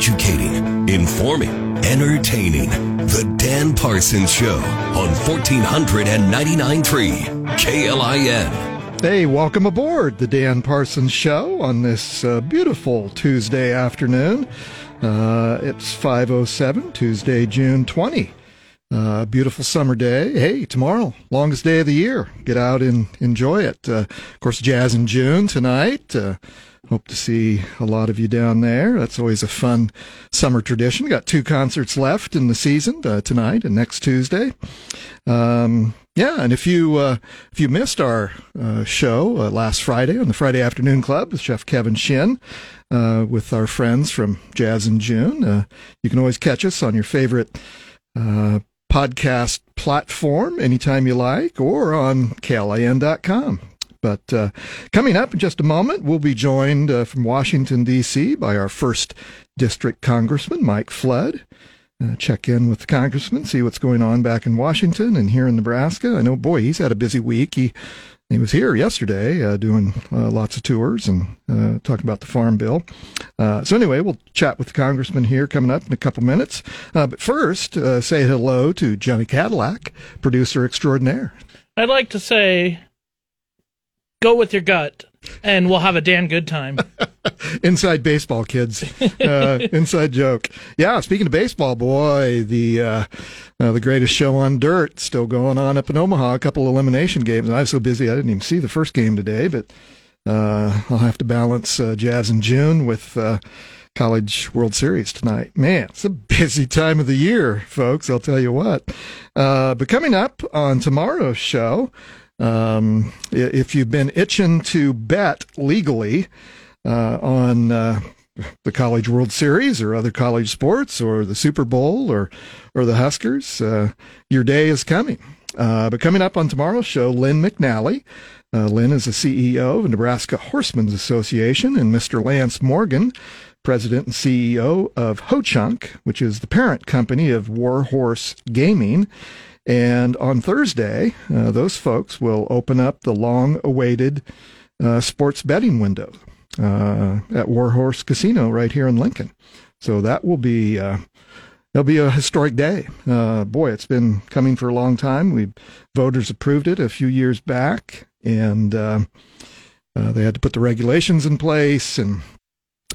educating, informing, entertaining. The Dan Parsons Show on 1499.3 KLIN. Hey, welcome aboard the Dan Parsons Show on this uh, beautiful Tuesday afternoon. Uh, it's 5.07, Tuesday, June 20. Uh, beautiful summer day. Hey, tomorrow, longest day of the year. Get out and enjoy it. Uh, of course, Jazz in June tonight. Uh, hope to see a lot of you down there. That's always a fun summer tradition. Got two concerts left in the season uh, tonight and next Tuesday. Um, yeah, and if you uh, if you missed our uh, show uh, last Friday on the Friday Afternoon Club with Chef Kevin Shin, uh, with our friends from Jazz in June, uh, you can always catch us on your favorite podcast platform anytime you like, or on klin.com. But uh, coming up in just a moment, we'll be joined uh, from Washington, D.C. by our first district congressman, Mike Flood. Uh, check in with the congressman, see what's going on back in Washington and here in Nebraska. I know, boy, he's had a busy week. He he was here yesterday uh, doing uh, lots of tours and uh, talking about the farm bill. Uh, so anyway, we'll chat with the congressman here coming up in a couple minutes. Uh, but first, uh, say hello to Johnny Cadillac, producer extraordinaire. I'd like to say, go with your gut, and we'll have a damn good time. inside baseball, kids. Uh, inside joke. Yeah, speaking of baseball, boy, the uh, uh, the greatest show on dirt still going on up in Omaha. A couple elimination games. I was so busy I didn't even see the first game today, but uh, I'll have to balance uh, Jazz in June with. Uh, College World Series tonight. Man, it's a busy time of the year, folks. I'll tell you what. but coming up on tomorrow's show, um, if you've been itching to bet legally, uh, on uh, the College World Series or other college sports or the Super Bowl or or the Huskers. Uh, your day is coming. Uh, but coming up on tomorrow's show, Lynn McNally. Uh, Lynn is the CEO of Nebraska Horsemen's Association, and Mr. Lance Morgan, president and CEO of Ho Chunk, which is the parent company of Warhorse Gaming. And on Thursday, uh, those folks will open up the long awaited sports betting window uh, at Warhorse Casino right here in Lincoln. So that will be uh, it'll be a historic day. Uh, boy, it's been coming for a long time. We voters approved it a few years back, and uh, uh, they had to put the regulations in place, and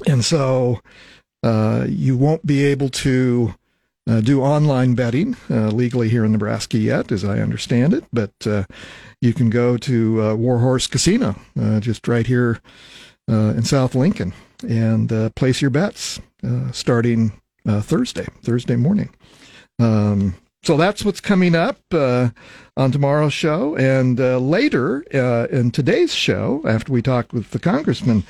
and so uh, you won't be able to. Uh, do online betting uh, legally here in Nebraska yet, as I understand it, but uh, you can go to Warhorse Casino, just right here uh, in South Lincoln and uh, place your bets uh, starting uh, Thursday, Thursday morning. Um, so that's what's coming up uh, on tomorrow's show. And uh, later in today's show, after we talk with the congressman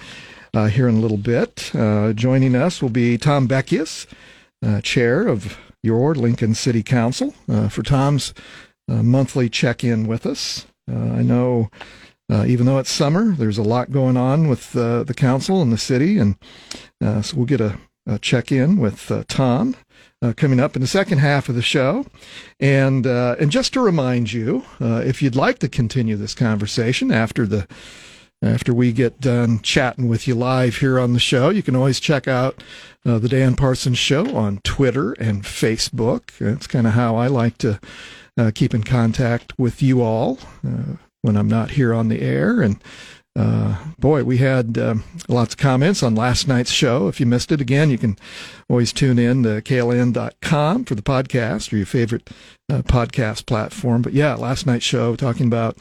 here in a little bit, joining us will be Tom Beckius, chair of your Lincoln City Council, for Tom's monthly check in with us. I know uh, even though it's summer, there's a lot going on with uh, the council and the city, and uh, so we'll get a, a check in with uh, Tom uh, coming up in the second half of the show. And uh, and just to remind you, if you'd like to continue this conversation after the after we get done chatting with you live here on the show, you can always check out the Dan Parsons Show on Twitter and Facebook. That's kind of how I like to keep in contact with you all when I'm not here on the air. And uh, boy, we had um, lots of comments on last night's show. If you missed it, again, you can always tune in to klin.com for the podcast or your favorite uh, podcast platform. But yeah, last night's show talking about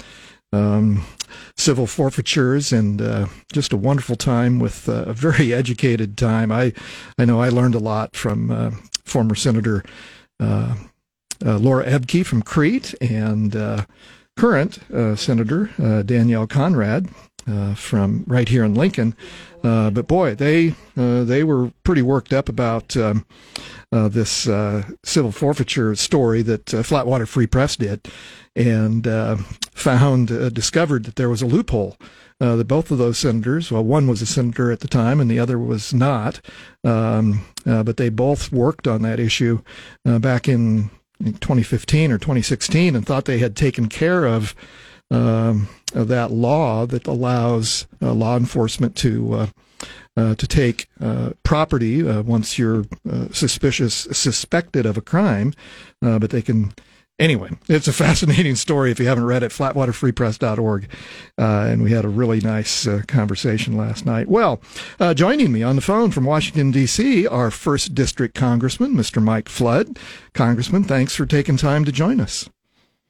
um, civil forfeitures and uh, just a wonderful time with uh, a very educated time. I, I know I learned a lot from uh, former Senator uh, Laura Ebke from Crete and current uh, Senator uh, Danielle Conrad uh, from right here in Lincoln. Uh, but boy, they uh, they were pretty worked up about um, uh, this civil forfeiture story that Flatwater Free Press did, and found discovered that there was a loophole. that both of those senators, well, one was a senator at the time and the other was not, um, but they both worked on that issue back in 2015 or 2016 and thought they had taken care of, um, of that law that allows uh, law enforcement to uh, uh, to take uh, property uh, once you're uh, suspicious, suspected of a crime, uh, but they can. Anyway, it's a fascinating story. If you haven't read it, flatwaterfreepress.org. Uh, and we had a really nice conversation last night. Well, joining me on the phone from Washington, D.C., our first district congressman, Mr. Mike Flood. Congressman, thanks for taking time to join us.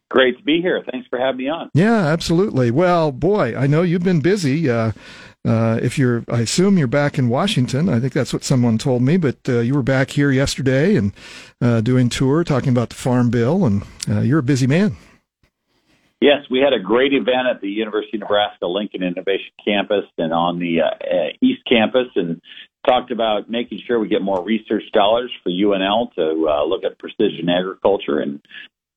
Great to be here. Thanks for having me on. Yeah, absolutely. Well, boy, I know you've been busy. Uh, uh, if you're, I assume you're back in Washington. I think that's what someone told me. But uh, you were back here yesterday and uh, doing tour, talking about the farm bill, and uh, you're a busy man. Yes, we had a great event at the University of Nebraska Lincoln Innovation Campus and on the uh, East Campus, and talked about making sure we get more research dollars for UNL to look at precision agriculture and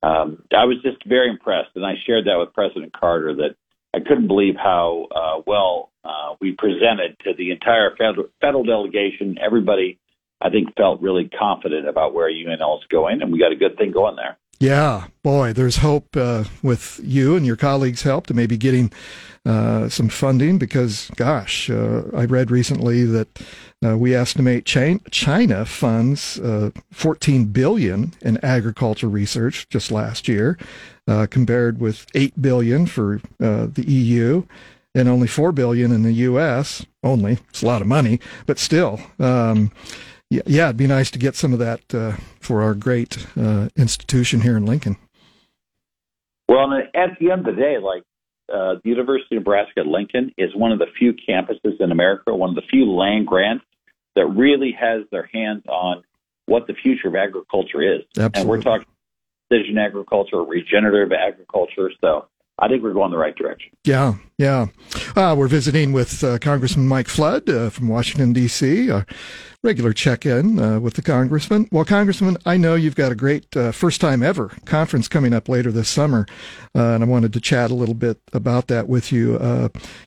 um, I was just very impressed, and I shared that with President Carter that I couldn't believe how uh, well uh, we presented to the entire federal, federal delegation. Everybody, I think, felt really confident about where UNL is going, and we got a good thing going there. Yeah, boy, there's hope uh, with you and your colleagues' help to maybe getting uh, some funding because, gosh, uh, I read recently that uh, we estimate China funds uh, 14 billion in agriculture research just last year, uh, compared with 8 billion for the EU and only 4 billion in the U.S. Only, it's a lot of money, but still. Um, yeah, yeah, it'd be nice to get some of that uh, for our great uh, institution here in Lincoln. Well, at the end of the day, like uh, the University of Nebraska at Lincoln is one of the few campuses in America, one of the few land grants that really has their hands on what the future of agriculture is. Absolutely. And we're talking precision agriculture, regenerative agriculture. So I think we're going the right direction. Yeah, yeah. Uh, we're visiting with uh, Congressman Mike Flood uh, from Washington, D.C., a regular check in uh, with the Congressman. Well, Congressman, I know you've got a great uh, first time ever conference coming up later this summer, uh, and I wanted to chat a little bit about that with you.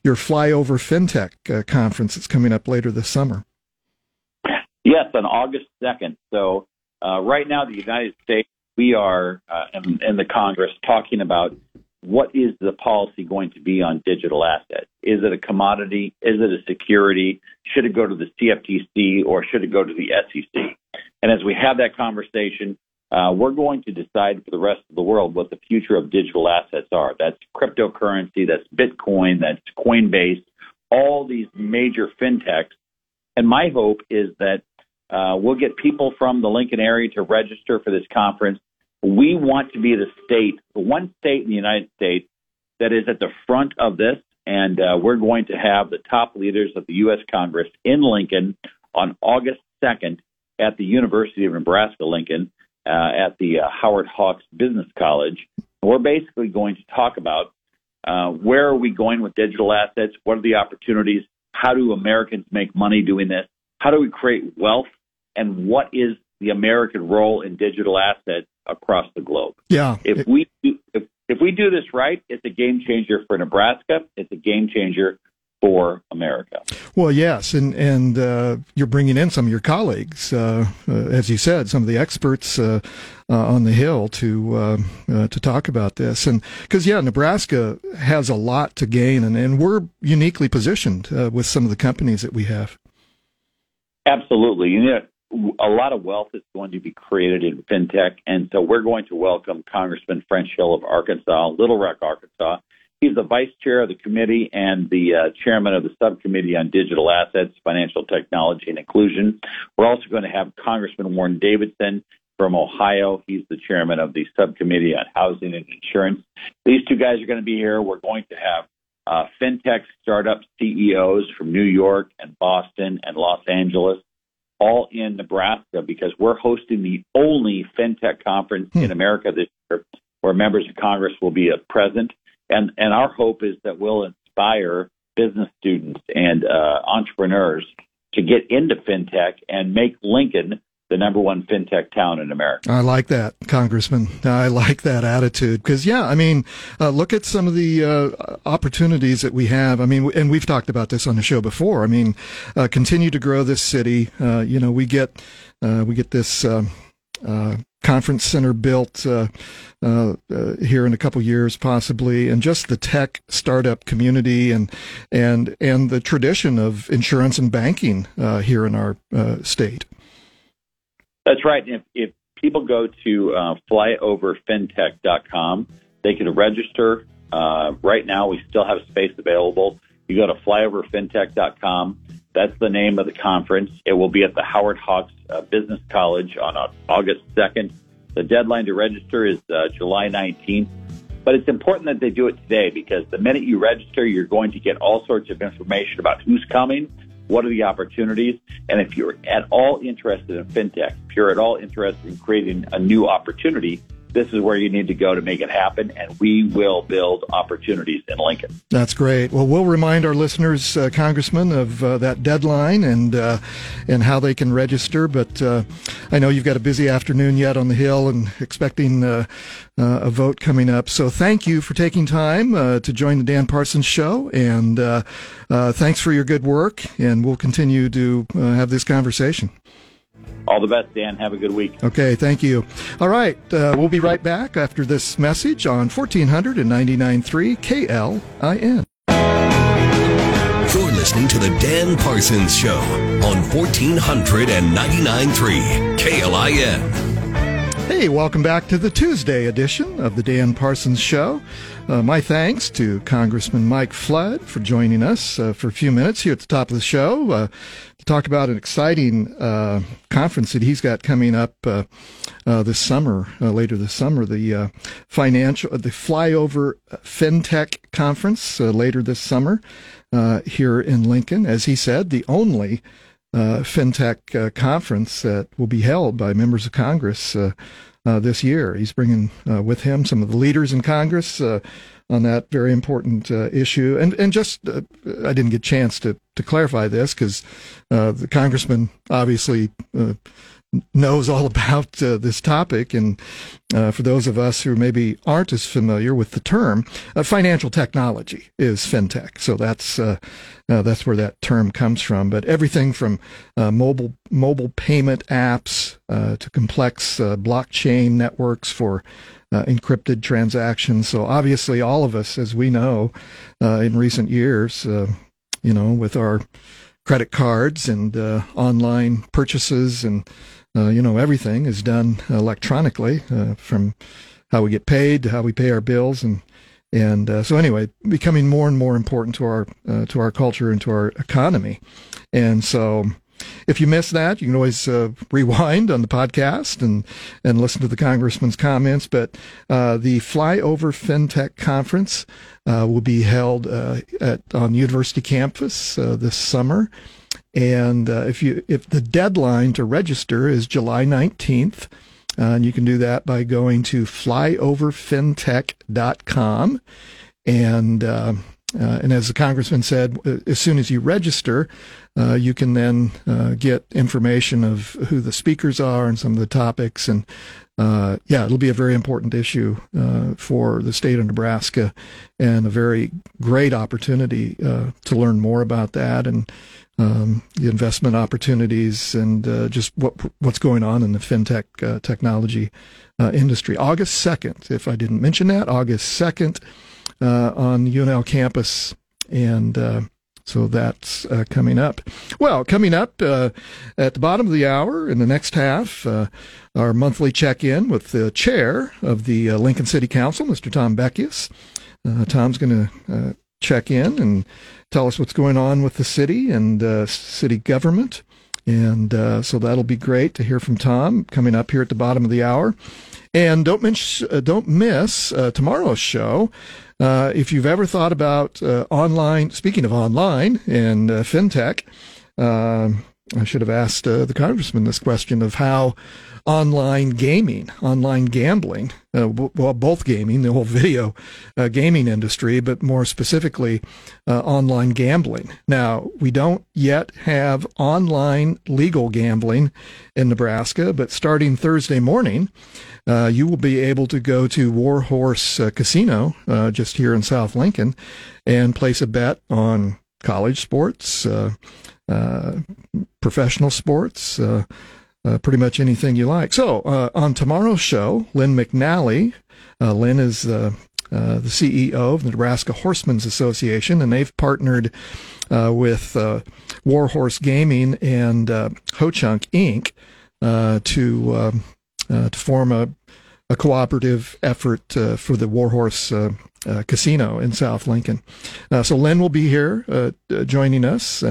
your Flyover FinTech conference is coming up later this summer. Yes, on August 2nd. So, right now, the United States, we are in, in the Congress talking about what is the policy going to be on digital assets? Is it a commodity? Is it a security? Should it go to the CFTC or should it go to the SEC? And as we have that conversation, uh, we're going to decide for the rest of the world what the future of digital assets are. That's cryptocurrency, that's Bitcoin, that's Coinbase, all these major fintechs. And my hope is that uh, we'll get people from the Lincoln area to register for this conference we want to be the state, the one state in the United States that is at the front of this, and uh, we're going to have the top leaders of the U.S. Congress in Lincoln on August 2nd at the University of Nebraska Lincoln uh, at the uh, Howard Hawks Business College. We're basically going to talk about uh, where are we going with digital assets? What are the opportunities? How do Americans make money doing this? How do we create wealth? And what is the American role in digital assets across the globe. Yeah. If we do, if, if we do this right, it's a game changer for Nebraska. It's a game changer for America. Well, yes, and and uh, you're bringing in some of your colleagues, uh, uh, as you said, some of the experts uh, uh, on the Hill to uh, to talk about this, and because yeah, Nebraska has a lot to gain, and, and we're uniquely positioned with some of the companies that we have. Absolutely, you know, a lot of wealth is going to be created in fintech, and so we're going to welcome Congressman French Hill of Arkansas, Little Rock, Arkansas. He's the vice chair of the committee and the uh, chairman of the subcommittee on digital assets, financial technology, and inclusion. We're also going to have Congressman Warren Davidson from Ohio. He's the chairman of the subcommittee on housing and insurance. These two guys are going to be here. We're going to have uh, fintech startup CEOs from New York and Boston and Los Angeles all in Nebraska because we're hosting the only fintech conference hmm. in America this year where members of Congress will be present. And, and our hope is that we'll inspire business students and uh, entrepreneurs to get into fintech and make Lincoln the number one fintech town in America. I like that, Congressman. I like that attitude because, yeah, I mean, uh, look at some of the uh, opportunities that we have. I mean, and we've talked about this on the show before. I mean, uh, continue to grow this city. Uh, you know, we get uh, we get this. Uh, conference center built here in a couple years, possibly, and just the tech startup community and and and the tradition of insurance and banking here in our state. That's right. If, if people go to uh, flyoverfintech.com, they can register. Uh, right now, we still have space available. You go to flyoverfintech.com. That's the name of the conference. It will be at the Howard Hawks uh, Business College on uh, August 2nd. The deadline to register is uh, July 19th. But it's important that they do it today because the minute you register, you're going to get all sorts of information about who's coming, what are the opportunities, and if you're at all interested in fintech, if you're at all interested in creating a new opportunity, this is where you need to go to make it happen, and we will build opportunities in Lincoln. That's great. Well, we'll remind our listeners, uh, Congressman, of uh, that deadline and uh, and how they can register. But uh, I know you've got a busy afternoon yet on the Hill and expecting uh, uh, a vote coming up. So thank you for taking time to join the Dan Parsons Show, and thanks for your good work. And we'll continue to have this conversation. All the best, Dan. Have a good week. Okay, thank you. All right, uh, we'll be right back after this message on 1499.3 KLIN. You're listening to the Dan Parsons Show on 1499.3 KLIN. Hey, welcome back to the Tuesday edition of the Dan Parsons Show. Uh, my thanks to Congressman Mike Flood for joining us uh, for a few minutes here at the top of the show uh, to talk about an exciting uh, conference that he's got coming up uh, uh, this summer, later this summer, the financial, the Flyover FinTech Conference later this summer here in Lincoln. As he said, the only FinTech conference that will be held by members of Congress uh, this year. He's bringing uh, with him some of the leaders in Congress uh, on that very important uh, issue. And and just uh, I didn't get a chance to to clarify this because uh, the congressman obviously knows all about uh, this topic. And uh, for those of us who maybe aren't as familiar with the term, uh, financial technology is fintech. So that's uh, uh, that's where that term comes from. But everything from uh, mobile mobile payment apps to complex blockchain networks for encrypted transactions. So obviously, all of us, as we know, in recent years, you know, with our credit cards and online purchases and uh, you know, everything is done electronically uh, from how we get paid to how we pay our bills and and uh, so anyway, becoming more and more important to our uh, to our culture and to our economy. And so, if you missed that, you can always uh, rewind on the podcast and and listen to the congressman's comments. But uh, the Flyover FinTech Conference will be held at on University campus this summer. And uh, if you if the deadline to register is July 19th, uh, and you can do that by going to flyoverfintech.com. And uh, uh, and as the congressman said, uh, as soon as you register, uh, you can then get information of who the speakers are and some of the topics. And yeah, it'll be a very important issue for the state of Nebraska, and a very great opportunity to learn more about that and um, the investment opportunities and uh, just what what's going on in the fintech uh, technology uh, industry. August second, if I didn't mention that, August second uh, on UNL campus, and uh, so that's uh, coming up. Well, coming up at the bottom of the hour in the next half, our monthly check-in with the chair of the Lincoln City Council, Mr. Tom Beckius. Tom's going to check in and tell us what's going on with the city and uh, city government. And uh, so that'll be great to hear from Tom coming up here at the bottom of the hour. And don't miss, uh, don't miss uh, tomorrow's show. Uh, if you've ever thought about uh, online, speaking of online and fintech, I should have asked the congressman this question of how online gaming, online gambling, uh, well, both gaming, the whole video uh, gaming industry, but more specifically, uh, online gambling. Now, we don't yet have online legal gambling in Nebraska, but starting Thursday morning, uh, you will be able to go to Warhorse uh, Casino uh, just here in South Lincoln and place a bet on college sports, professional sports uh, pretty much anything you like. So uh, on tomorrow's show, Lynn McNally, uh, Lynn is uh, uh, the CEO of the Nebraska Horsemen's Association, and they've partnered uh, with Warhorse Gaming and Ho Chunk Inc. to um, to form a a cooperative effort uh, for the Warhorse uh, uh, Casino in South Lincoln. Uh, so Len will be here uh, uh, joining us,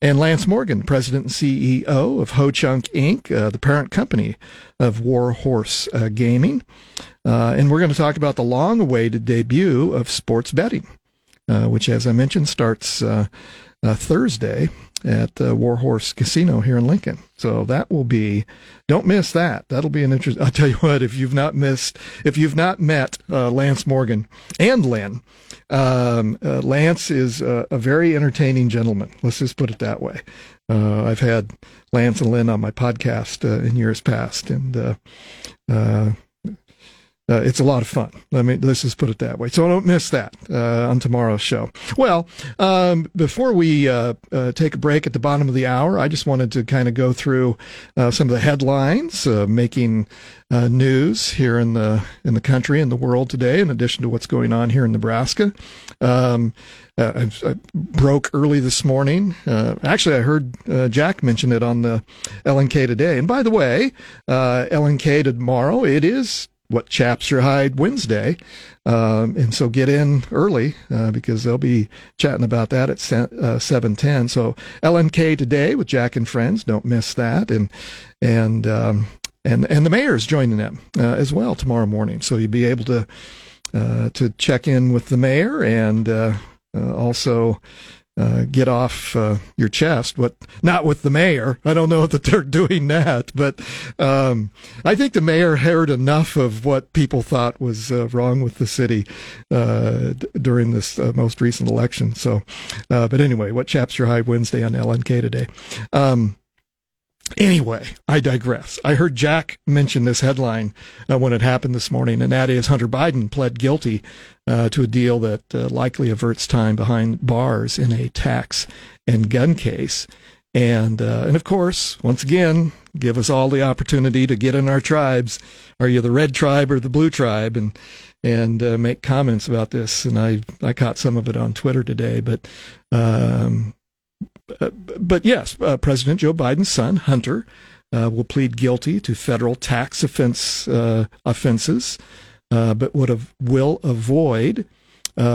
and Lance Morgan, President and CEO of Ho Chunk Inc., the parent company of Warhorse Gaming. and we're going to talk about the long-awaited debut of sports betting, which, as I mentioned, starts Thursday at uh, Warhorse Casino here in Lincoln. So that will be, don't miss that. That'll be an interest. I'll tell you what, if you've not missed, if you've not met uh, Lance Morgan and Lynn, um, uh, Lance is a, a, very entertaining gentleman. Let's just put it that way. Uh, I've had Lance and Lynn on my podcast uh, in years past, and uh, it's a lot of fun. Let me let's just put it that way. So I don't miss that uh, on tomorrow's show. Well, um, before we uh, uh take a break at the bottom of the hour, I just wanted to kind of go through uh, some of the headlines uh, making news here in the in the country and the world today. In addition to what's going on here in Nebraska. Um, I, I, broke early this morning. actually, I heard Jack mention it on the LNK today. And by the way, LNK tomorrow, it is what chaps your hide Wednesday. Um, and so get in early uh, because they'll be chatting about that at uh, 710. So LNK today with Jack and friends. Don't miss that. And, and, um, and, and the mayor's joining them uh, as well tomorrow morning. So you'll be able to, uh, to check in with the mayor and, uh, uh, also, uh, get off uh, your chest, but not with the mayor. I don't know that they're doing that, but um, I think the mayor heard enough of what people thought was uh, wrong with the city uh, d- during this uh, most recent election. So, uh, but anyway, what chaps your high Wednesday on LNK today? Um, Anyway, I digress. I heard Jack mention this headline uh, when it happened this morning, and that is Hunter Biden pled guilty uh, to a deal that uh, likely averts time behind bars in a tax and gun case. And uh, and of course, once again, give us all the opportunity to get in our tribes. Are you the red tribe or the blue tribe? And and uh, make comments about this. And I I caught some of it on Twitter today, but um, but yes, uh, President Joe Biden's son, Hunter, uh, will plead guilty to federal tax offense uh, offenses, uh, but would have, will avoid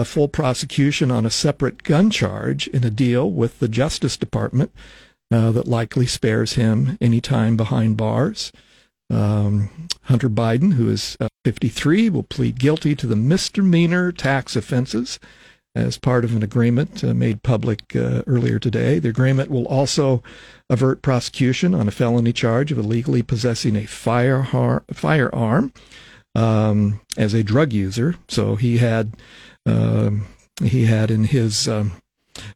full prosecution on a separate gun charge in a deal with the Justice Department that likely spares him any time behind bars. Um, Hunter Biden, who is 53, will plead guilty to the misdemeanor tax offenses as part of an agreement uh, made public uh, earlier today. The agreement will also avert prosecution on a felony charge of illegally possessing a fire firearm um, as a drug user. So he had um, he had in his um,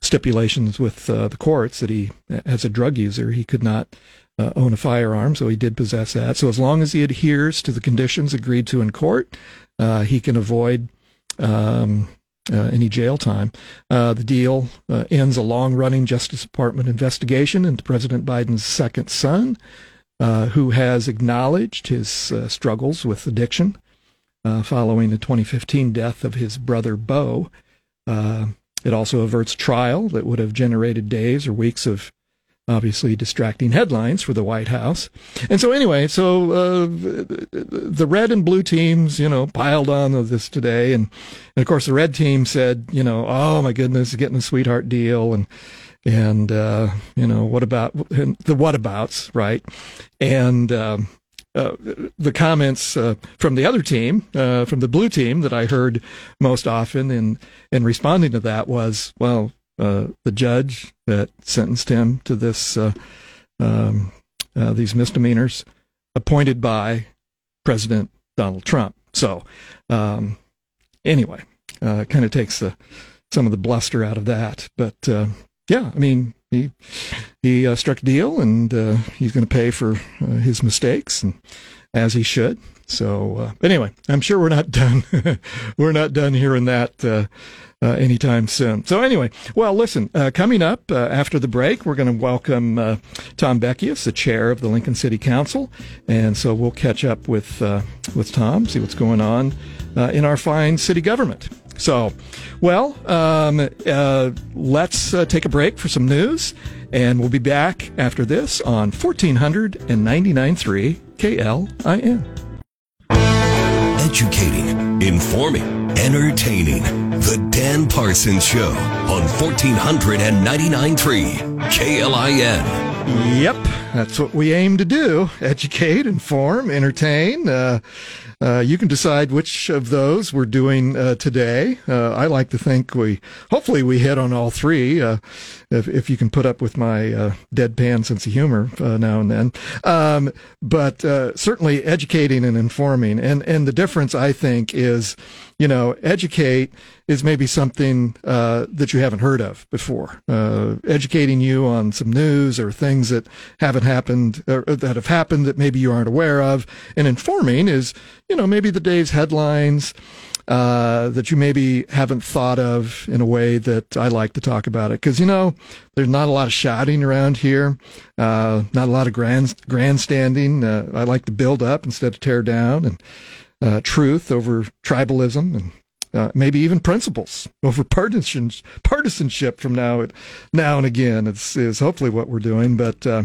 stipulations with uh, the courts that he, as a drug user, he could not. Uh, own a firearm, so he did possess that. So as long as he adheres to the conditions agreed to in court, uh, he can avoid um, uh, any jail time. Uh, the deal uh, ends a long running Justice Department investigation into President Biden's second son, uh, who has acknowledged his uh, struggles with addiction uh, following the 2015 death of his brother Beau. it also averts trial that would have generated days or weeks of obviously distracting headlines for the White House. And so anyway, so uh, the red and blue teams, you know, piled on of this today, and, and of course the red team said, you know, oh my goodness, getting a sweetheart deal, and and uh, you know what about the whatabouts, right? And um, uh, the comments uh, from the other team, uh, from the blue team, that I heard most often in in responding to that was, well, uh, the judge that sentenced him to this uh, um, uh, these misdemeanors appointed by President Donald Trump. So um, anyway, uh, kind of takes the, some of the bluster out of that. But uh, yeah, I mean he he struck a deal and he's going to pay for his mistakes and as he should. So anyway, I'm sure we're not done. we're not done hearing that uh, anytime soon. So anyway, well, listen, uh, coming up uh, after the break, we're going to welcome uh, Tom Beckius, the chair of the Lincoln City Council, and so we'll catch up with uh, with Tom, see what's going on uh, in our fine city government. So, well, um, let's take a break for some news, and we'll be back after this on 1499.3 KLIN. Educating, informing, entertaining. The Dan Parsons Show on 1499.3 KLIN. Yep, that's what we aim to do educate, inform, entertain. Uh, uh, you can decide which of those we're doing uh, today. Uh, I like to think we, hopefully, we hit on all three. Uh, if, if you can put up with my uh, deadpan sense of humor now and then, um, but certainly educating and informing. And and the difference, I think, is you know, educate is maybe something uh, that you haven't heard of before. Uh, educating you on some news or things that haven't happened or that have happened that maybe you aren't aware of. And informing is, you know, maybe the day's headlines. Uh, that you maybe haven't thought of in a way that I like to talk about it. Because, you know, there's not a lot of shouting around here, uh, not a lot of grand, grandstanding. Uh, I like to build up instead of tear down. And uh, truth over tribalism and uh, maybe even principles over partisanship from now now and again. It's is hopefully what we're doing. But uh,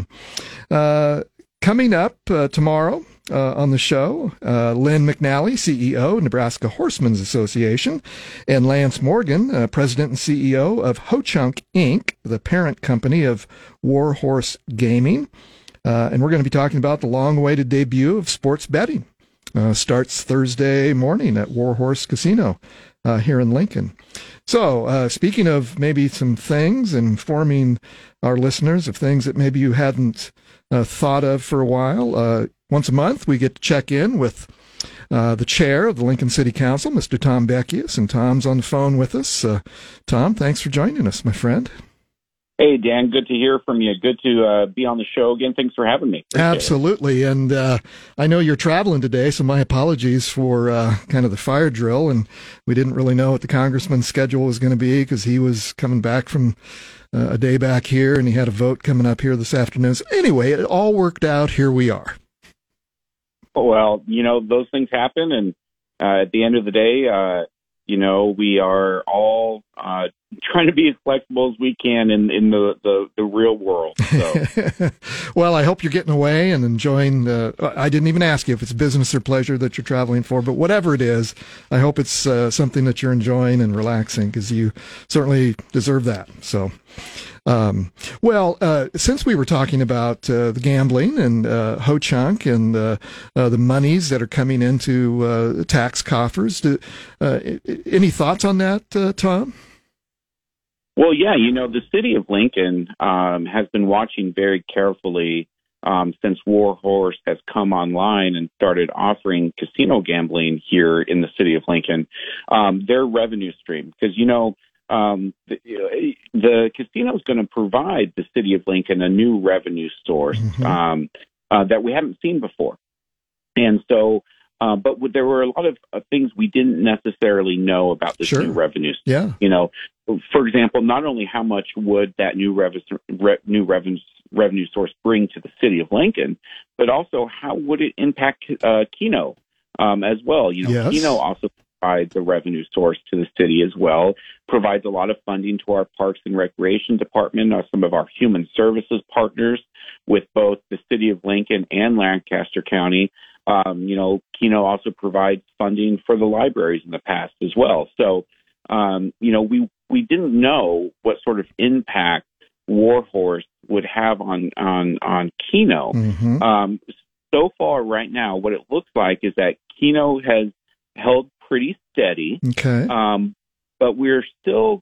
uh coming up uh, tomorrow uh, on the show, Lynn McNally, CEO, Nebraska Horsemen's Association, and Lance Morgan, President and CEO of Ho Chunk Inc., the parent company of Warhorse Gaming. and we're going to be talking about the long-awaited debut of sports betting uh, starts Thursday morning at Warhorse Casino uh, here in Lincoln. So, uh, speaking of maybe some things, informing our listeners of things that maybe you hadn't uh, thought of for a while, uh, once a month we get to check in with uh, the chair of the Lincoln City Council, Mr. Tom Beckius, and Tom's on the phone with us. Tom, thanks for joining us, my friend. Hey, Dan, good to hear from you. Good to uh, be on the show again. Thanks for having me. Appreciate Absolutely. It. And uh, I know you're traveling today, so my apologies for uh, kind of the fire drill. And we didn't really know what the congressman's schedule was going to be because he was coming back from uh, a day back here and he had a vote coming up here this afternoon. So anyway, it all worked out. Here we are. Well, you know, those things happen. And uh, at the end of the day, uh, you know, we are all uh, trying to be as flexible as we can in in the the, the real world. So. well, I hope you're getting away and enjoying. Uh, I didn't even ask you if it's business or pleasure that you're traveling for, but whatever it is, I hope it's uh, something that you're enjoying and relaxing because you certainly deserve that. So. Um, well, uh, since we were talking about uh, the gambling and uh, Ho Chunk and uh, uh, the monies that are coming into uh, tax coffers, do, any thoughts on that, Tom? Well, yeah, you know, the city of Lincoln um, has been watching very carefully um, since Warhorse has come online and started offering casino gambling here in the city of Lincoln, um, their revenue stream. Because, you know, um, the, the casino is going to provide the city of Lincoln a new revenue source mm-hmm. um, uh, that we haven't seen before. And so uh, but there were a lot of uh, things we didn't necessarily know about this sure. new revenue. Yeah. You know, for example, not only how much would that new, revenue re- new revenue revenue source bring to the city of Lincoln, but also how would it impact uh, Keno um, as well? You know, yes. Keno also provides a revenue source to the city as well, provides a lot of funding to our Parks and Recreation Department, uh, some of our human services partners with both the city of Lincoln and Lancaster County. Um, you know, Keno also provides funding for the libraries in the past as well. So, um, you know, we we didn't know what sort of impact Warhorse would have on on on Keno. Mm-hmm. Um, so far, right now, what it looks like is that Keno has held pretty steady. Okay. Um, but we're still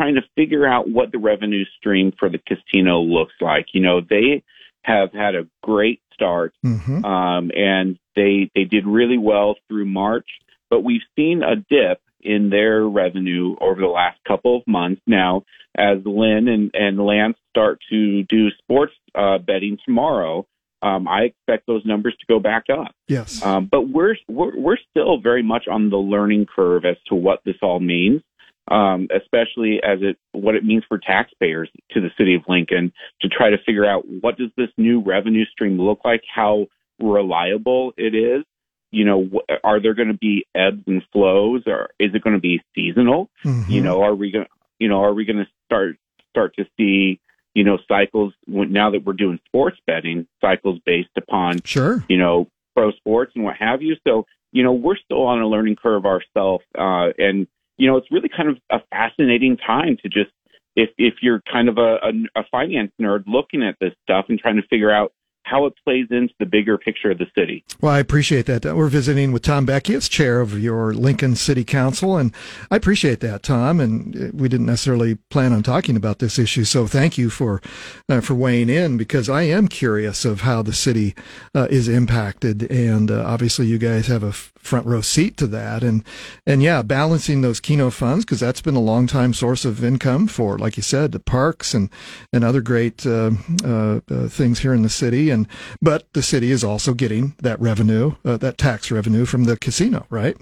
trying to figure out what the revenue stream for the casino looks like. You know, they have had a great start, mm-hmm. um, and they they did really well through March. But we've seen a dip in their revenue over the last couple of months. Now, as Lynn and, and Lance start to do sports uh, betting tomorrow, um, I expect those numbers to go back up. Yes. Um, but we're, we're we're still very much on the learning curve as to what this all means. um, especially as it what it means for taxpayers to the city of Lincoln to try to figure out what does this new revenue stream look like, how reliable it is. You know, are there going to be ebbs and flows, or is it going to be seasonal? Mhm. You know, are we going, you know, are we going to start start to see, you know, cycles now that we're doing sports betting, cycles based upon Sure. you know, pro sports and what have you. So, you know, we're still on a learning curve ourselves. Uh, and, you know, it's really kind of a fascinating time to just, if, if you're kind of a, a, a finance nerd looking at this stuff and trying to figure out how it plays into the bigger picture of the city. Well, I appreciate that. We're visiting with Tom Beckius, chair of your Lincoln City Council, and I appreciate that, Tom. And we didn't necessarily plan on talking about this issue, so thank you for uh, for weighing in because I am curious of how the city uh, is impacted, and uh, obviously you guys have a front row seat to that, and and yeah, balancing those Keno funds because that's been a long time source of income for, like you said, the parks and and other great uh, uh, uh, things here in the city, and but the city is also getting that revenue, uh, that tax revenue from the casino, right?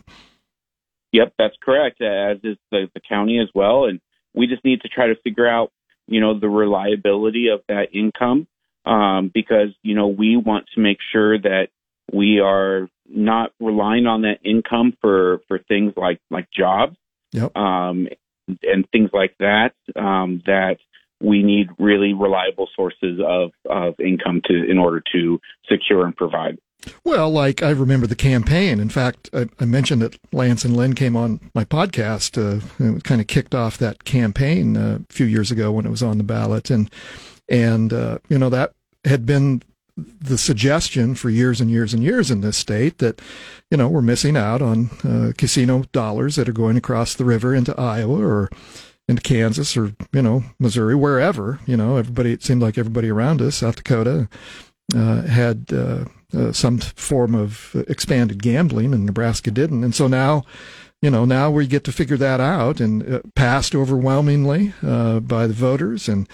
Yep, that's correct, as is the, the county as well. And we just need to try to figure out, you know, the reliability of that income um, because, you know, we want to make sure that we are not relying on that income for, for things like, like jobs Yep. um, and things like that, um, that we need really reliable sources of, of income to in order to secure and provide. Well, like I remember the campaign. In fact, I, I mentioned that Lance and Lynn came on my podcast. Uh, kind of kicked off that campaign uh, a few years ago when it was on the ballot, and and uh, you know that had been the suggestion for years and years and years in this state that you know we're missing out on uh, casino dollars that are going across the river into Iowa or into Kansas or you know Missouri, wherever. You know, everybody. It seemed like everybody around us, South Dakota, uh, had uh, uh, some form of expanded gambling, and Nebraska didn't. And so now, you know, now we get to figure that out, and uh, passed overwhelmingly uh, by the voters, and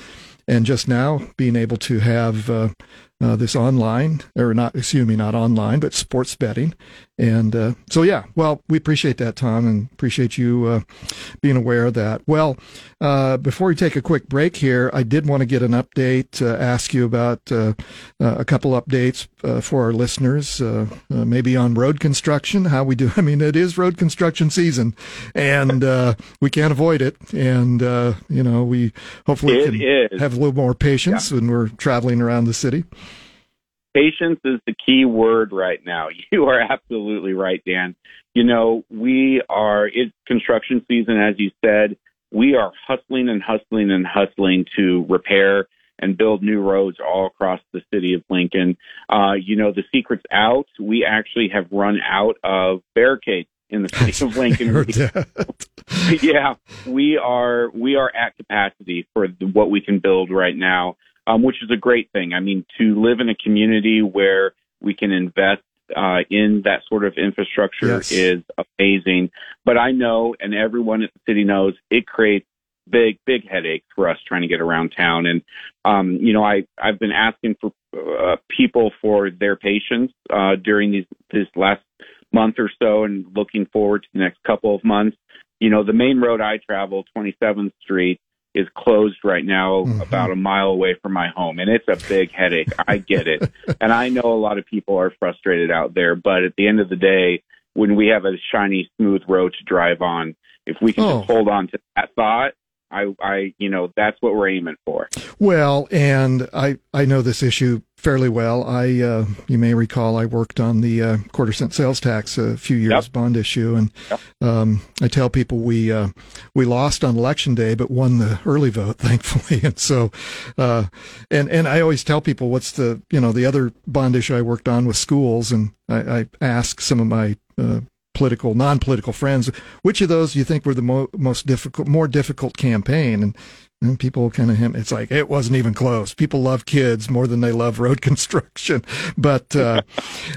and just now being able to have. Uh, this online, or not, excuse me, not online, but sports betting. And uh, so, yeah, well, we appreciate that, Tom, and appreciate you uh, being aware of that. Well, uh, before we take a quick break here, I did want to get an update, uh, ask you about uh, uh, a couple updates uh, for our listeners, uh, uh, maybe on road construction, how we do. I mean, it is road construction season, and uh, we can't avoid it. And, uh, you know, we hopefully It can is. have a little more patience when we're traveling around the city. Patience is the key word right now. You are absolutely right, Dan. You know, we are, it's construction season, as you said. We are hustling and hustling and hustling to repair and build new roads all across the city of Lincoln. Uh, you know, the secret's out. We actually have run out of barricades in the city of Lincoln. Yeah, we are we are at capacity for the, what we can build right now, um, which is a great thing. I mean, to live in a community where we can invest uh, in that sort of infrastructure Yes. is amazing. But I know, and everyone at the city knows, it creates big big headaches for us trying to get around town. And um, you know, I I've been asking for uh, people for their patience uh, during these this last month or so, and looking forward to the next couple of months you know, the main road I travel, 27th Street, is closed right now Mhm. about a mile away from my home. And it's a big headache. I get it. and I know a lot of people are frustrated out there. But at the end of the day, when we have a shiny, smooth road to drive on, if we can Oh. just hold on to that thought, I, I, you know, that's what we're aiming for. Well, and I, I know this issue fairly well. I, uh, you may recall, I worked on the uh, quarter cent sales tax a few years Yep. bond issue, and Yep. um, I tell people we uh, we lost on election day, but won the early vote, thankfully. And so, uh, and and I always tell people what's the you know the other bond issue I worked on with schools, and I, I ask some of my uh, political, non-political friends, which of those do you think were the mo- most difficult, more difficult campaign? And, and people kind of him. It's like it wasn't even close. People love kids more than they love road construction, but uh,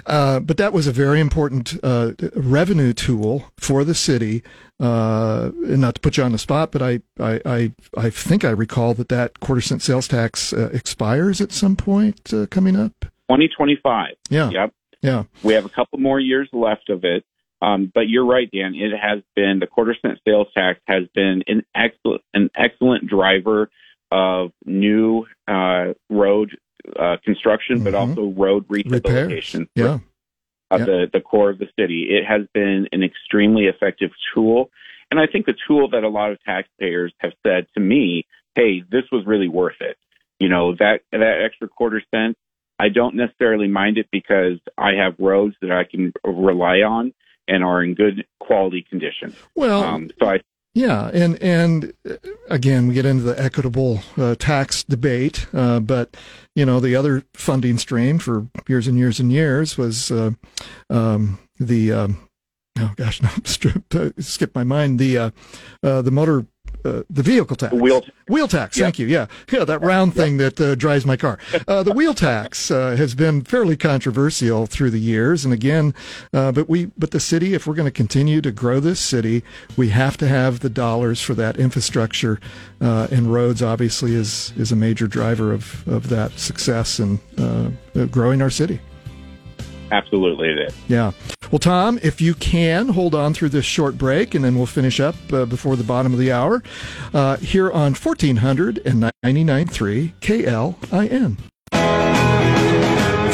uh, but that was a very important uh, revenue tool for the city. Uh, and not to put you on the spot, but I, I, I, I think I recall that that quarter cent sales tax uh, expires at some point uh, coming up. 2025. Yeah, Yep. yeah. We have a couple more years left of it. Um, but you're right, Dan. It has been the quarter cent sales tax has been an excellent an excellent driver of new uh, road uh, construction, mm-hmm. but also road rehabilitation. Yeah. At yeah. the, the core of the city. It has been an extremely effective tool. And I think the tool that a lot of taxpayers have said to me, hey, this was really worth it. You know, that, that extra quarter cent, I don't necessarily mind it because I have roads that I can rely on and are in good quality condition. Well, um, so I yeah, and and uh, again, we get into the equitable uh, tax debate, uh, but you know the other funding stream for years and years and years was uh, um, the um, oh gosh, no, skip my mind the uh, uh, the motor uh, the vehicle tax. Wheel, wheel tax. Thank you. Yeah, yeah, that round thing that uh, drives my car. Uh, the wheel tax uh, has been fairly controversial through the years, and again, uh, but we, but the city, if we're going to continue to grow this city, we have to have the dollars for that infrastructure, and roads obviously is is a major driver of of that success and growing our city. Absolutely, it is. Yeah. Well, Tom, if you can hold on through this short break, and then we'll finish up uh, before the bottom of the hour uh, here on 1499.3 KLIN.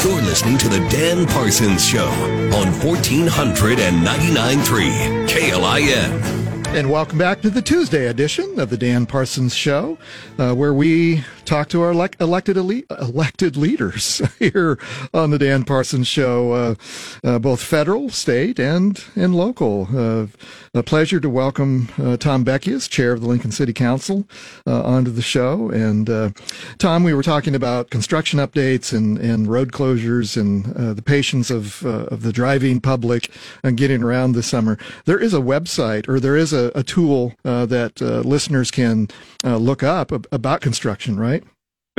You're listening to the Dan Parsons Show on 1499.3 KLIN. And welcome back to the Tuesday edition of the Dan Parsons Show, uh, where we talk to our elect- elected elite, elected leaders here on the Dan Parsons Show, uh, uh, both federal, state, and and local. Uh, a pleasure to welcome uh, Tom Beckius, chair of the Lincoln City Council, uh, onto the show. And Tom, we were talking about construction updates and, and road closures and the patience of of the driving public and getting around this summer. There is a website, or there is a a, tool uh, that uh, listeners can uh, look up about construction, right?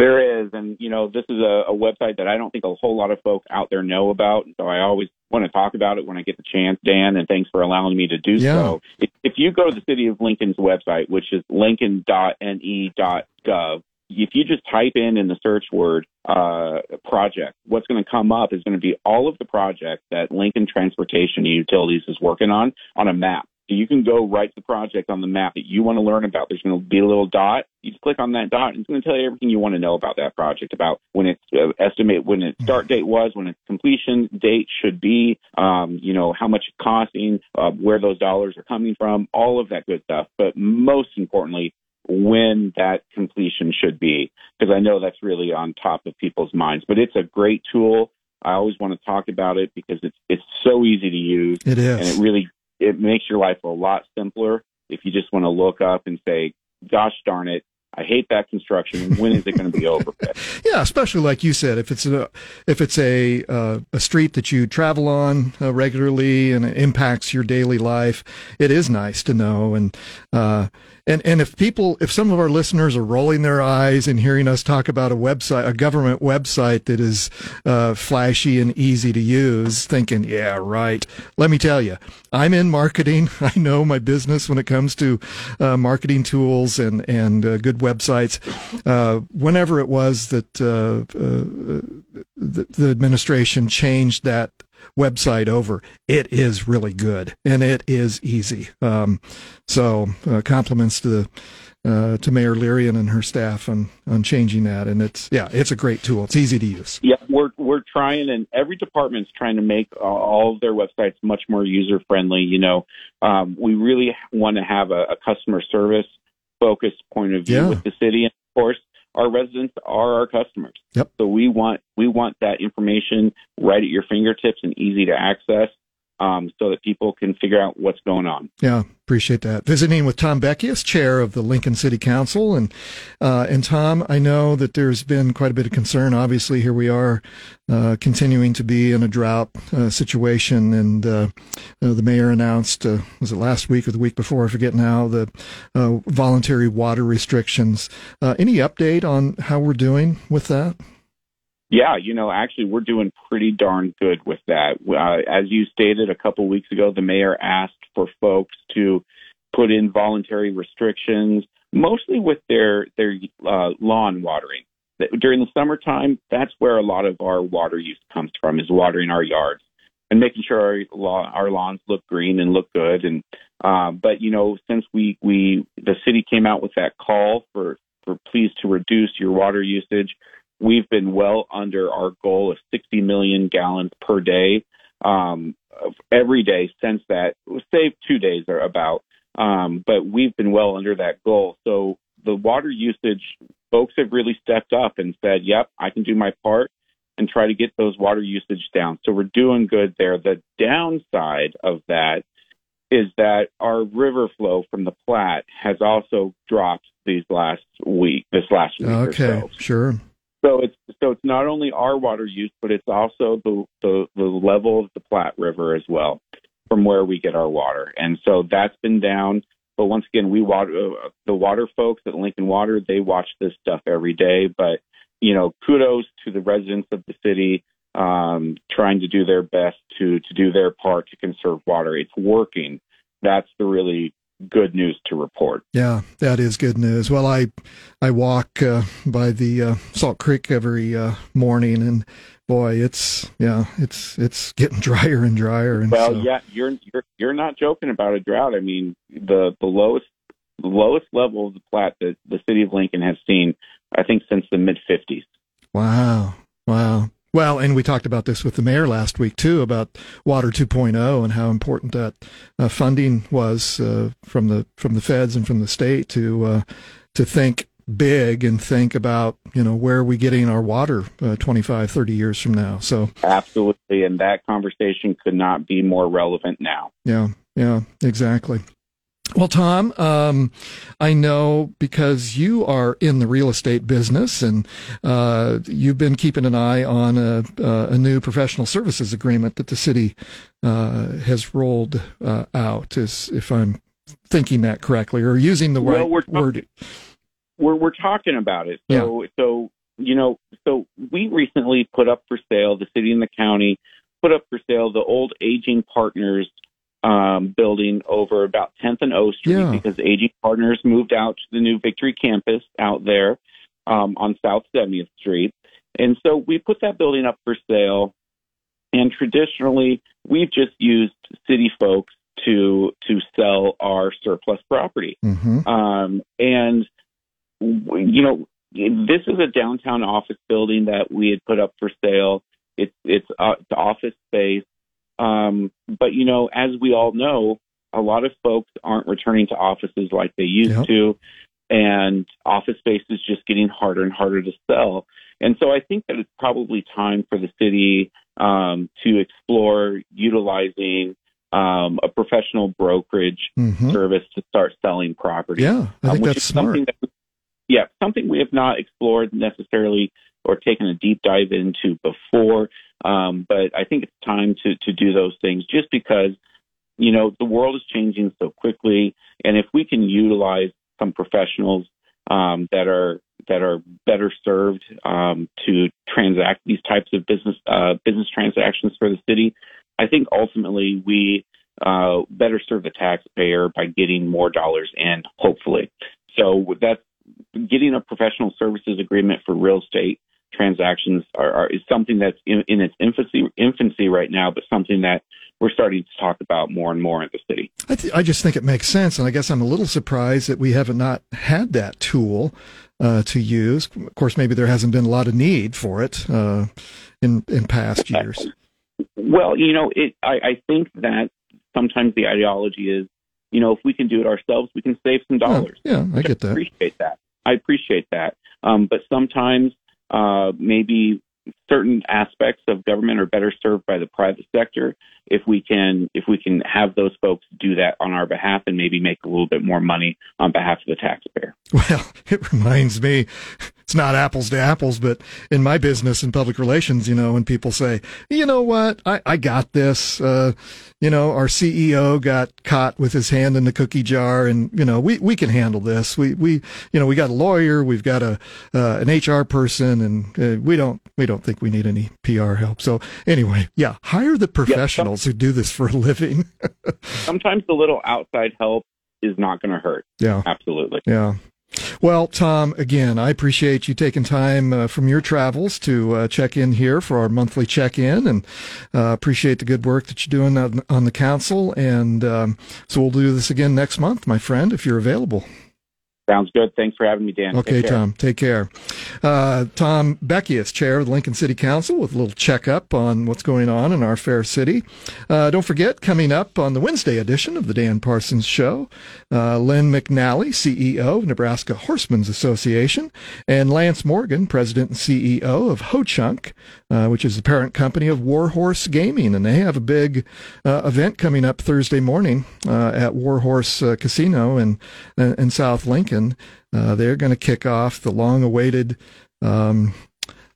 There is, and you know, this is a, a, website that I don't think a whole lot of folks out there know about. So I always want to talk about it when I get the chance, Dan. And thanks for allowing me to do yeah. so. If, if you go to the City of Lincoln's website, which is lincoln.ne.gov, if you just type in in the search word uh, project, what's going to come up is going to be all of the projects that Lincoln Transportation and Utilities is working on on a map. So you can go right to the project on the map that you want to learn about. There's going to be a little dot. You just click on that dot, and it's going to tell you everything you want to know about that project, about when its uh, estimate, when its start date was, when its completion date should be, um, you know, how much it's costing, uh, where those dollars are coming from, all of that good stuff. But most importantly, when that completion should be, because I know that's really on top of people's minds. But it's a great tool. I always want to talk about it because it's it's so easy to use. It is, and it really it makes your life a lot simpler if you just want to look up and say, gosh darn it, I hate that construction. When is it going to be over? yeah, especially like you said, if it's a if it's a uh, a street that you travel on uh, regularly and it impacts your daily life, it is nice to know. And uh, and and if people, if some of our listeners are rolling their eyes and hearing us talk about a website, a government website that is uh, flashy and easy to use, thinking, yeah, right. Let me tell you, I'm in marketing. I know my business when it comes to uh, marketing tools and and uh, good websites. Uh, whenever it was that uh, uh, the, the administration changed that website over. It is really good and it is easy. Um, so uh, compliments to the uh, to Mayor Leirion and her staff on on changing that. And it's yeah, it's a great tool. It's easy to use. Yeah, we're we're trying, and every department's trying to make all of their websites much more user friendly. You know, um, we really want to have a, a customer service focused point of view yeah. with the city, and of course, our residents are our customers. Yep. So we want we want that information right at your fingertips and easy to access, um, so that people can figure out what's going on. Yeah, appreciate that. Visiting with Tom Beckius, chair of the Lincoln City Council, and uh, and Tom, I know that there's been quite a bit of concern. Obviously, here we are, uh, continuing to be in a drought uh, situation, and uh, uh, the mayor announced uh, was it last week or the week before? I forget now. The voluntary water restrictions. any update on how we're doing with that? Yeah, you know, actually, we're doing pretty darn good with that. Uh, as you stated a couple weeks ago, the mayor asked for folks to put in voluntary restrictions, mostly with their their uh, lawn watering. During the summertime, that's where a lot of our water use comes from, is watering our yards. and making sure our lawn, our lawns look green and look good. And um, but you know, since we we the city came out with that call for for please to reduce your water usage, we've been well under our goal of 60 million gallons per day um, every day since that. Save two days or about, um, but we've been well under that goal. So the water usage folks have really stepped up and said, "Yep, I can do my part." And try to get those water usage down. So we're doing good there. The downside of that is that our river flow from the Platte has also dropped these last week, this last week okay, so. sure. So it's so it's not only our water use, but it's also the, the the level of the Platte River as well, from where we get our water, and so that's been down. But once again, we water the water folks at Lincoln Water. They watch this stuff every day. But you know, kudos to the residents of the city um, trying to do their best to to do their part to conserve water. It's working. That's the really good news to report. Yeah, that is good news. Well, I I walk uh, by the uh, Salt Creek every uh, morning, and boy, it's yeah, it's it's getting drier and drier. And well, so, yeah, you're you're you're not joking about a drought. I mean, the the lowest the lowest level of the Platte that the city of Lincoln has seen, I think, since the mid '50s. Wow, wow. Well, and we talked about this with the mayor last week too about Water 2.0 and how important that uh, funding was uh, from the from the feds and from the state to uh, to think big and think about you know where are we getting our water uh, 25 30 years from now. So absolutely. And that conversation could not be more relevant now. Yeah. Yeah. Exactly well, Tom, um, I know because you are in the real estate business and uh, you've been keeping an eye on a, a, new professional services agreement that the city uh, has rolled uh, out, is, if I'm thinking that correctly, or using the well, right we're talking, word. We're, we're talking about it. So, yeah. so, you know, so we recently put up for sale, the city and the county put up for sale the old aging partners um, building over about 10th and O Street yeah. because Aging Partners moved out to the new Victory campus out there um, on South 70th Street. And so we put that building up for sale. And traditionally, we've just used city folks to to sell our surplus property. Mm-hmm. Um, and you know, this is a downtown office building that we had put up for sale. It's it's, uh, it's office space. Um, but you know, as we all know, a lot of folks aren't returning to offices like they used yep. to, and office space is just getting harder and harder to sell. And so I think that it's probably time for the city um, to explore utilizing um, a professional brokerage mm-hmm. service to start selling property. Yeah, I um, think that's smart. That, yeah, something we have not explored necessarily or taken a deep dive into before. Um, but I think it's time to, to do those things just because, you know, the world is changing so quickly. And if we can utilize some professionals um, that are that are better served um, to transact these types of business uh, business transactions for the city, I think ultimately we uh, better serve the taxpayer by getting more dollars in, hopefully. So that's getting a professional services agreement for real estate transactions are, are is something that's in, in, its infancy infancy right now, but something that we're starting to talk about more and more in the city. I, th- I just think it makes sense, and I guess I'm a little surprised that we haven't not had that tool uh, to use. Of course, maybe there hasn't been a lot of need for it uh, in in past years. Well, you know, it. I, I think that sometimes the ideology is, you know, if we can do it ourselves, we can save some dollars. Yeah, yeah I get that. I appreciate that. I appreciate that. Um, but sometimes uh, maybe certain aspects of government are better served by the private sector if we can if we can have those folks do that on our behalf and maybe make a little bit more money on behalf of the taxpayer. Well, it reminds me it's not apples to apples, but in my business in public relations, you know, when people say, you know what, I, I got this, uh, you know, our CEO got caught with his hand in the cookie jar and, you know, we, we can handle this. We, we, you know, we got a lawyer, we've got a, uh, an HR person and uh, we don't, we don't think we need any PR help. So anyway, yeah, hire the professionals yeah, who do this for a living. sometimes the little outside help is not going to hurt. Yeah. Absolutely. Yeah. Well, Tom, again, I appreciate you taking time uh, from your travels to uh, check in here for our monthly check in and uh, appreciate the good work that you're doing on, on the council. And um, so we'll do this again next month, my friend, if you're available. Sounds good. Thanks for having me, Dan. Okay, Take Tom. Take care. Uh, Tom Beckius, chair of the Lincoln City Council, with a little checkup on what's going on in our fair city. Uh, don't forget, coming up on the Wednesday edition of the Dan Parsons Show, uh, Lynne McNally, CEO of Nebraska Horsemen's Association, and Lance Morgan, president and CEO of Ho Chunk, uh, which is the parent company of Warhorse Gaming, and they have a big uh, event coming up Thursday morning uh, at Warhorse Casino in in South Lincoln. Uh, they're going to kick off the long-awaited um,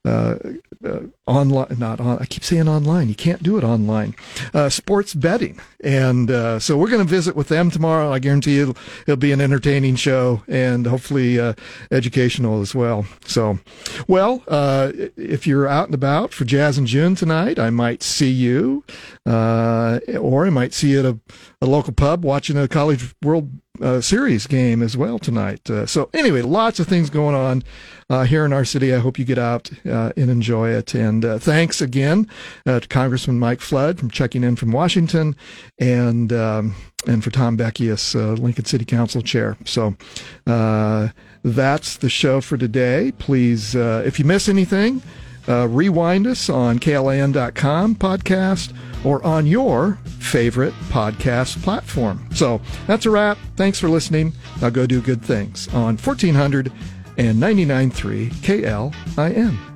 uh, uh, online, not on, I keep saying online. You can't do it online. Uh, sports betting. And, uh, so we're going to visit with them tomorrow. I guarantee you it'll, it'll be an entertaining show and hopefully, uh, educational as well. So, well, uh, if you're out and about for Jazz in June tonight, I might see you, or I might see you at a, a local pub watching a College World uh, Series game as well tonight. Uh, so anyway, lots of things going on uh, here in our city. I hope you get out uh, and enjoy it. And uh, thanks again uh, to Congressman Mike Flood from checking in from Washington, and um, and for Tom Beckius, Lincoln City Council Chair. So that's the show for today. Please, if you miss anything. Uh, rewind us on klin.com podcast or on your favorite podcast platform. So that's a wrap. Thanks for listening. Now go do good things on 1400 and 99.3 KLIN.